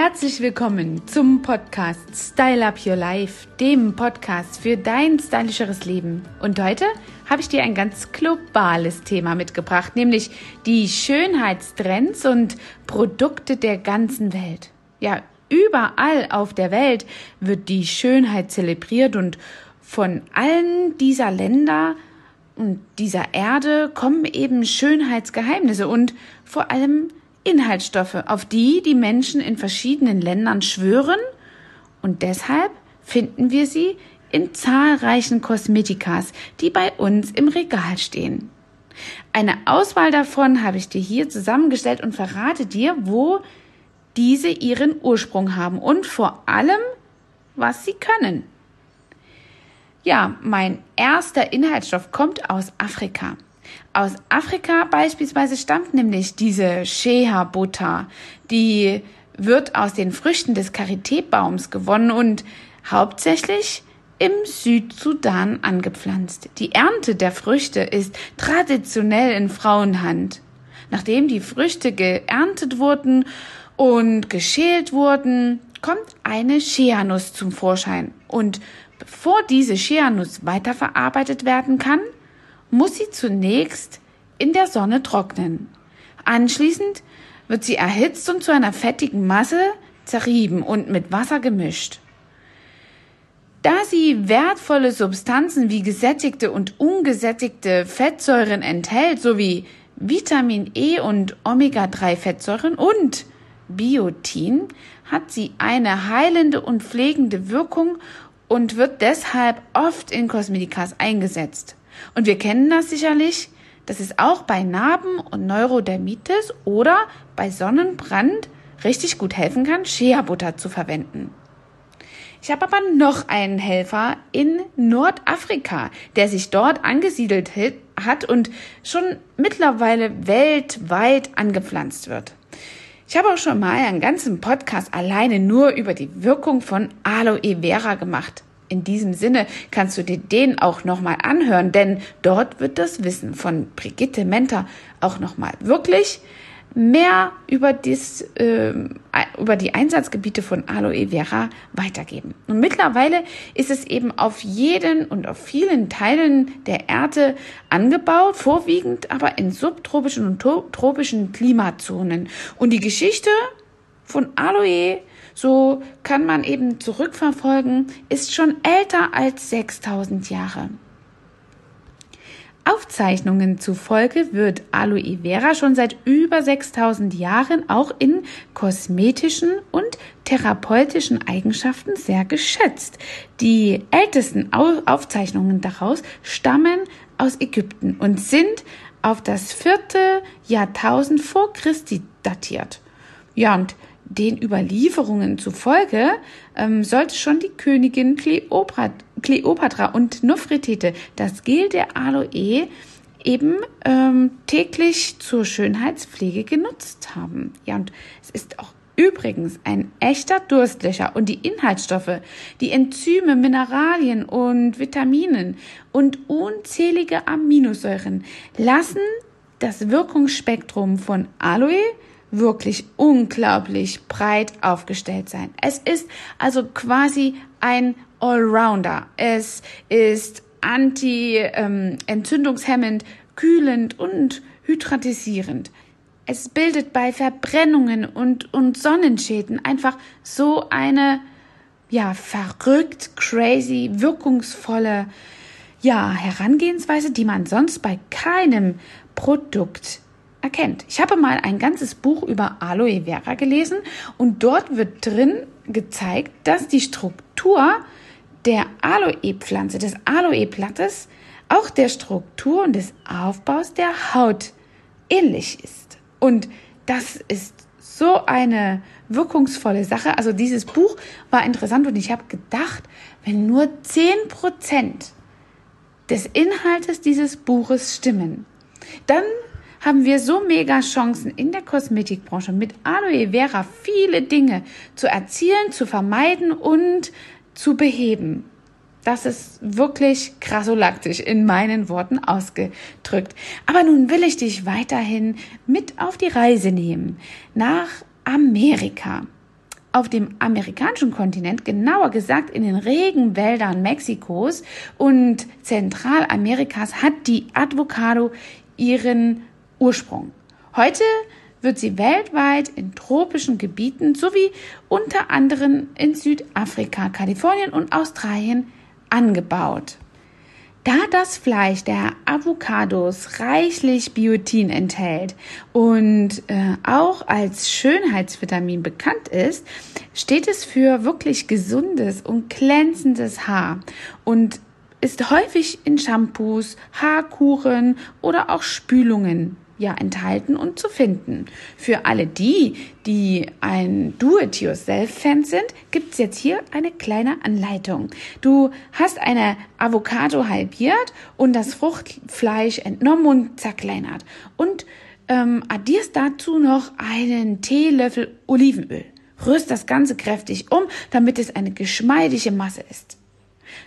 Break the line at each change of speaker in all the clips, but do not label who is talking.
Herzlich willkommen zum Podcast Style Up Your Life, dem Podcast für dein stylischeres Leben. Und heute habe ich dir ein ganz globales Thema mitgebracht, nämlich die Schönheitstrends und Produkte der ganzen Welt. Ja, überall auf der Welt wird die Schönheit zelebriert und von allen dieser Länder und dieser Erde kommen eben Schönheitsgeheimnisse und vor allem Inhaltsstoffe, auf die die Menschen in verschiedenen Ländern schwören und deshalb finden wir sie in zahlreichen Kosmetikas, die bei uns im Regal stehen. Eine Auswahl davon habe ich dir hier zusammengestellt und verrate dir, wo diese ihren Ursprung haben und vor allem, was sie können. Ja, mein erster Inhaltsstoff kommt aus Afrika. Aus Afrika beispielsweise stammt nämlich diese Shea Butter. Die wird aus den Früchten des Karité-Baums gewonnen und hauptsächlich im Südsudan angepflanzt. Die Ernte der Früchte ist traditionell in Frauenhand. Nachdem die Früchte geerntet wurden und geschält wurden, kommt eine Shea-Nuss zum Vorschein. Und bevor diese Shea-Nuss weiterverarbeitet werden kann, muss sie zunächst in der Sonne trocknen. Anschließend wird sie erhitzt und zu einer fettigen Masse zerrieben und mit Wasser gemischt. Da sie wertvolle Substanzen wie gesättigte und ungesättigte Fettsäuren enthält, sowie Vitamin E und Omega-3-Fettsäuren und Biotin, hat sie eine heilende und pflegende Wirkung und wird deshalb oft in Kosmetikas eingesetzt. Und wir kennen das sicherlich, dass es auch bei Narben und Neurodermitis oder bei Sonnenbrand richtig gut helfen kann, Shea-Butter zu verwenden. Ich habe aber noch einen Helfer in Nordafrika, der sich dort angesiedelt hat und schon mittlerweile weltweit angepflanzt wird. Ich habe auch schon mal einen ganzen Podcast alleine nur über die Wirkung von Aloe Vera gemacht. In diesem Sinne kannst du dir den auch nochmal anhören, denn dort wird das Wissen von Brigitte Menter auch nochmal wirklich mehr über, dies, äh, über die Einsatzgebiete von Aloe Vera weitergeben. Und mittlerweile ist es eben auf jeden und auf vielen Teilen der Erde angebaut, vorwiegend aber in subtropischen und tropischen Klimazonen. Und die Geschichte von Aloe so kann man eben zurückverfolgen, ist schon älter als 6000 Jahre. Aufzeichnungen zufolge wird Aloe Vera schon seit über 6000 Jahren auch in kosmetischen und therapeutischen Eigenschaften sehr geschätzt. Die ältesten Aufzeichnungen daraus stammen aus Ägypten und sind auf das vierte Jahrtausend vor Christi datiert. Ja, und den Überlieferungen zufolge ähm, sollte schon die Königin Kleopatra, und Nofretete das Gel der Aloe eben ähm, täglich zur Schönheitspflege genutzt haben. Ja, und es ist auch übrigens ein echter Durstlöcher und die Inhaltsstoffe, die Enzyme, Mineralien und Vitaminen und unzählige Aminosäuren lassen das Wirkungsspektrum von Aloe wirklich unglaublich breit aufgestellt sein. Es ist also quasi ein Allrounder. Es ist anti-entzündungshemmend, ähm, kühlend und hydratisierend. Es bildet bei Verbrennungen und, und Sonnenschäden einfach so eine, ja, verrückt, crazy, wirkungsvolle, ja, Herangehensweise, die man sonst bei keinem Produkt erkennt. Ich habe mal ein ganzes Buch über Aloe Vera gelesen und dort wird drin gezeigt, dass die Struktur der Aloe-Pflanze, des Aloe-Blattes, auch der Struktur und des Aufbaus der Haut ähnlich ist. Und das ist so eine wirkungsvolle Sache. Also dieses Buch war interessant und ich habe gedacht, wenn nur 10% des Inhaltes dieses Buches stimmen, dann haben wir so mega Chancen in der Kosmetikbranche mit Aloe Vera viele Dinge zu erzielen, zu vermeiden und zu beheben. Das ist wirklich krassolaktisch in meinen Worten ausgedrückt. Aber nun will ich dich weiterhin mit auf die Reise nehmen nach Amerika. auf dem amerikanischen Kontinent, genauer gesagt in den Regenwäldern Mexikos und Zentralamerikas, hat die Avocado ihren Ursprung. Heute wird sie weltweit in tropischen Gebieten sowie unter anderem in Südafrika, Kalifornien und Australien angebaut. Da das Fleisch der Avocados reichlich Biotin enthält und äh, auch als Schönheitsvitamin bekannt ist, steht es für wirklich gesundes und glänzendes Haar und ist häufig in Shampoos, Haarkuren oder auch Spülungen ja enthalten und zu finden. Für alle die, die ein Do-it-yourself-Fan sind, gibt's jetzt hier eine kleine Anleitung. Du hast eine Avocado halbiert und das Fruchtfleisch entnommen und zerkleinert und ähm, addierst dazu noch einen Teelöffel Olivenöl. Rührst das Ganze kräftig um, damit es eine geschmeidige Masse ist.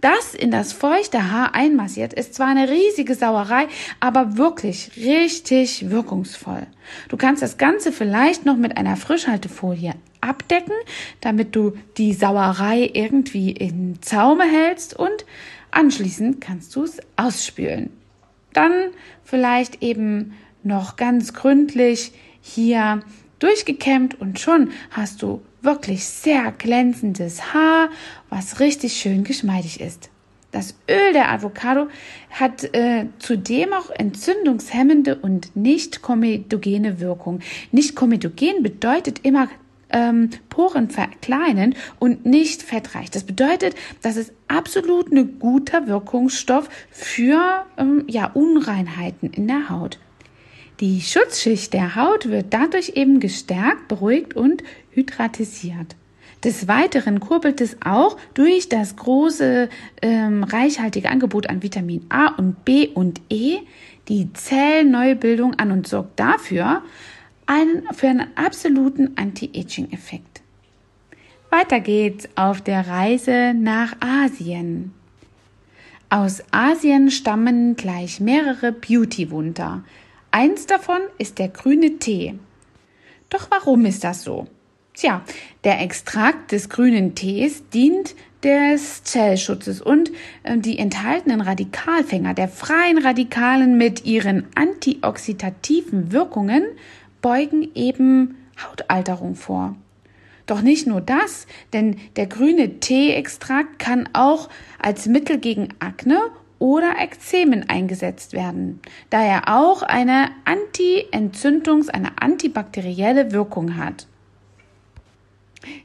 Das in das feuchte Haar einmassiert ist zwar eine riesige Sauerei, aber wirklich richtig wirkungsvoll. Du kannst das Ganze vielleicht noch mit einer Frischhaltefolie abdecken, damit du die Sauerei irgendwie in Zaume hältst und anschließend kannst du es ausspülen. Dann vielleicht eben noch ganz gründlich hier durchgekämmt und schon hast du wirklich sehr glänzendes Haar, was richtig schön geschmeidig ist. Das Öl der Avocado hat äh, zudem auch entzündungshemmende und nicht komedogene Wirkung. Nicht komedogen bedeutet immer ähm, Poren verkleinern und nicht fettreich. Das bedeutet, dass es absolut ein guter Wirkungsstoff für ähm, ja, Unreinheiten in der Haut. Die Schutzschicht der Haut wird dadurch eben gestärkt, beruhigt und hydratisiert. Des Weiteren kurbelt es auch durch das große ähm, reichhaltige Angebot an Vitamin A und B und E die Zellneubildung an und sorgt dafür einen, für einen absoluten Anti-Aging-Effekt. Weiter geht's auf der Reise nach Asien. Aus Asien stammen gleich mehrere Beauty-Wunder. Eins davon ist der grüne Tee. Doch warum ist das so? Tja, der Extrakt des grünen Tees dient des Zellschutzes und äh, die enthaltenen Radikalfänger der freien Radikalen mit ihren antioxidativen Wirkungen beugen eben Hautalterung vor. Doch nicht nur das, denn der grüne Teeextrakt kann auch als Mittel gegen Akne oder Ekzemen eingesetzt werden, da er auch eine Anti-Entzündungs-, eine antibakterielle Wirkung hat.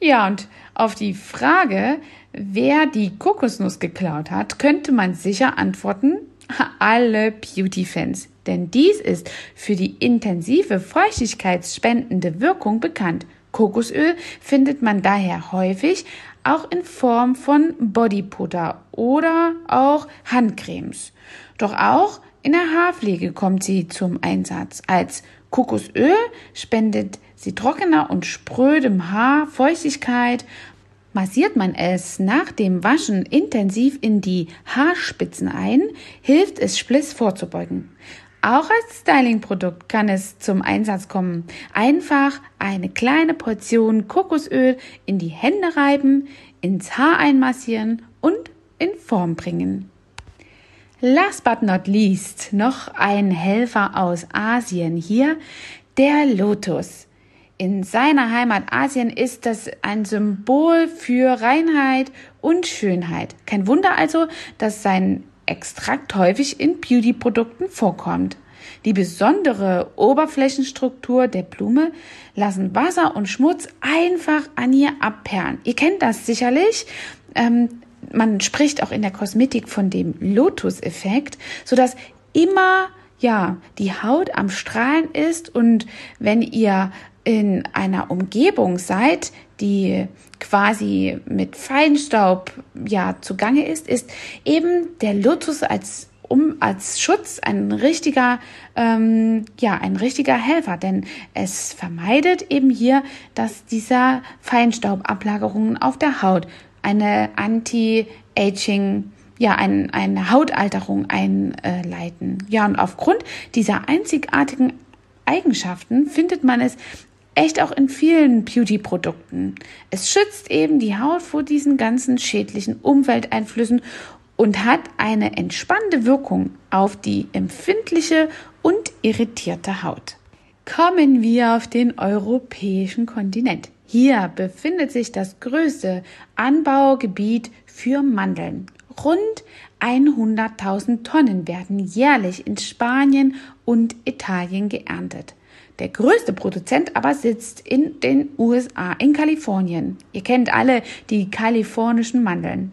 Ja, und auf die Frage, wer die Kokosnuss geklaut hat, könnte man sicher antworten, alle Beauty-Fans. Denn dies ist für die intensive feuchtigkeitsspendende Wirkung bekannt. Kokosöl findet man daher häufig auch in Form von Bodypuder oder auch Handcremes. Doch auch in der Haarpflege kommt sie zum Einsatz. Als Kokosöl spendet sie trockener und sprödem Haar Feuchtigkeit. Massiert man es nach dem Waschen intensiv in die Haarspitzen ein, hilft es Spliss vorzubeugen. Auch als Stylingprodukt kann es zum Einsatz kommen. Einfach eine kleine Portion Kokosöl in die Hände reiben, ins Haar einmassieren und in Form bringen. Last but not least noch ein Helfer aus Asien hier, der Lotus. In seiner Heimat Asien ist das ein Symbol für Reinheit und Schönheit. Kein Wunder also, dass sein Extrakt häufig in Beauty-Produkten vorkommt. Die besondere Oberflächenstruktur der Blume lassen Wasser und Schmutz einfach an ihr abperlen. Ihr kennt das sicherlich. Ähm, man spricht auch in der Kosmetik von dem Lotus-Effekt, sodass immer ja die Haut am Strahlen ist und wenn ihr in einer Umgebung seid, die quasi mit Feinstaub ja zugange ist, ist eben der Lotus als um als Schutz ein richtiger ähm, ja ein richtiger Helfer, denn es vermeidet eben hier, dass dieser Feinstaubablagerungen auf der Haut eine Anti-Aging ja, ein, eine Hautalterung einleiten. Ja, und aufgrund dieser einzigartigen Eigenschaften findet man es echt auch in vielen Beauty-Produkten. Es schützt eben die Haut vor diesen ganzen schädlichen Umwelteinflüssen und hat eine entspannende Wirkung auf die empfindliche und irritierte Haut. Kommen wir auf den europäischen Kontinent. Hier befindet sich das größte Anbaugebiet für Mandeln. Rund 100.000 Tonnen werden jährlich in Spanien und Italien geerntet. Der größte Produzent aber sitzt in den USA, in Kalifornien. Ihr kennt alle die kalifornischen Mandeln.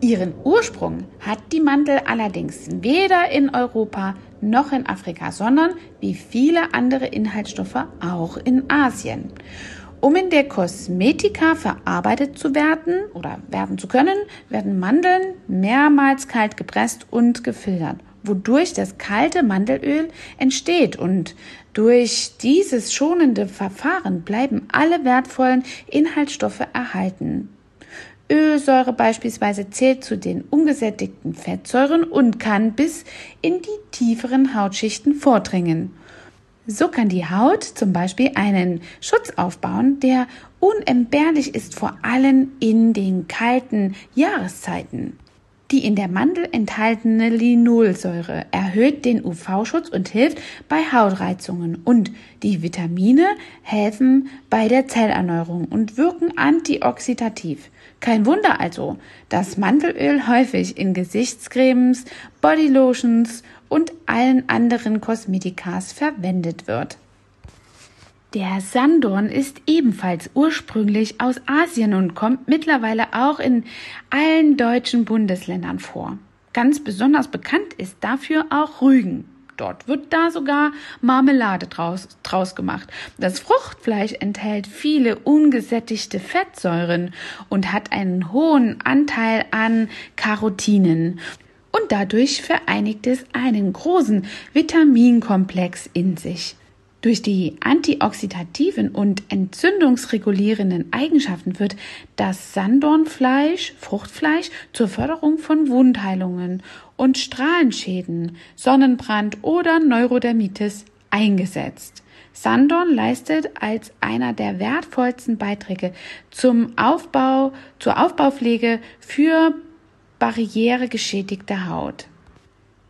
Ihren Ursprung hat die Mandel allerdings weder in Europa noch in Afrika, sondern wie viele andere Inhaltsstoffe auch in Asien. Um in der Kosmetika verarbeitet zu werden oder werden zu können, werden Mandeln mehrmals kalt gepresst und gefiltert, wodurch das kalte Mandelöl entsteht und durch dieses schonende Verfahren bleiben alle wertvollen Inhaltsstoffe erhalten. Ölsäure beispielsweise zählt zu den ungesättigten Fettsäuren und kann bis in die tieferen Hautschichten vordringen. So kann die Haut zum Beispiel einen Schutz aufbauen, der unentbehrlich ist, vor allem in den kalten Jahreszeiten. Die in der Mandel enthaltene Linolsäure erhöht den UV-Schutz und hilft bei Hautreizungen und die Vitamine helfen bei der Zellerneuerung und wirken antioxidativ. Kein Wunder also, dass Mandelöl häufig in Gesichtscremes, Bodylotions und allen anderen Kosmetikas verwendet wird. Der Sandorn ist ebenfalls ursprünglich aus Asien und kommt mittlerweile auch in allen deutschen Bundesländern vor. Ganz besonders bekannt ist dafür auch Rügen. Dort wird da sogar Marmelade draus, draus gemacht. Das Fruchtfleisch enthält viele ungesättigte Fettsäuren und hat einen hohen Anteil an Carotinen. Und dadurch vereinigt es einen großen Vitaminkomplex in sich. Durch die antioxidativen und entzündungsregulierenden Eigenschaften wird das Sanddornfleisch, Fruchtfleisch, zur Förderung von Wundheilungen und Strahlenschäden, Sonnenbrand oder Neurodermitis eingesetzt. Sanddorn leistet als einer der wertvollsten Beiträge zum Aufbau, zur Aufbaupflege für barrieregeschädigte Haut.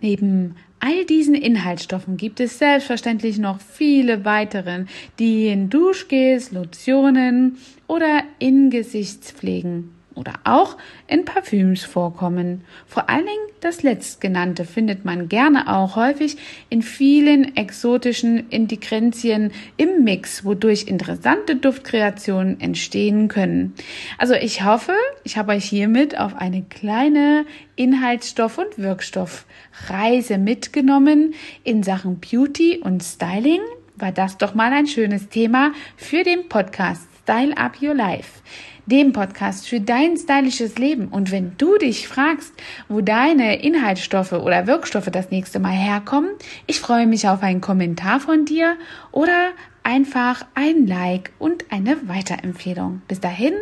Neben all diesen Inhaltsstoffen gibt es selbstverständlich noch viele weiteren, die in Duschgels, Lotionen oder in Gesichtspflegen oder auch in Parfüms vorkommen. Vor allen Dingen das letztgenannte findet man gerne auch häufig in vielen exotischen Integrenzien im Mix, wodurch interessante Duftkreationen entstehen können. Also ich hoffe, ich habe euch hiermit auf eine kleine Inhaltsstoff- und Wirkstoffreise mitgenommen in Sachen Beauty und Styling. War das doch mal ein schönes Thema für den Podcast Style Up Your Life dem Podcast für dein stylisches Leben. Und wenn du dich fragst, wo deine Inhaltsstoffe oder Wirkstoffe das nächste Mal herkommen, ich freue mich auf einen Kommentar von dir oder einfach ein Like und eine Weiterempfehlung. Bis dahin,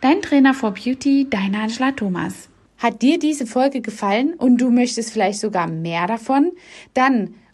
dein Trainer for Beauty, deine Angela Thomas. Hat dir diese Folge gefallen und du möchtest vielleicht sogar mehr davon? Dann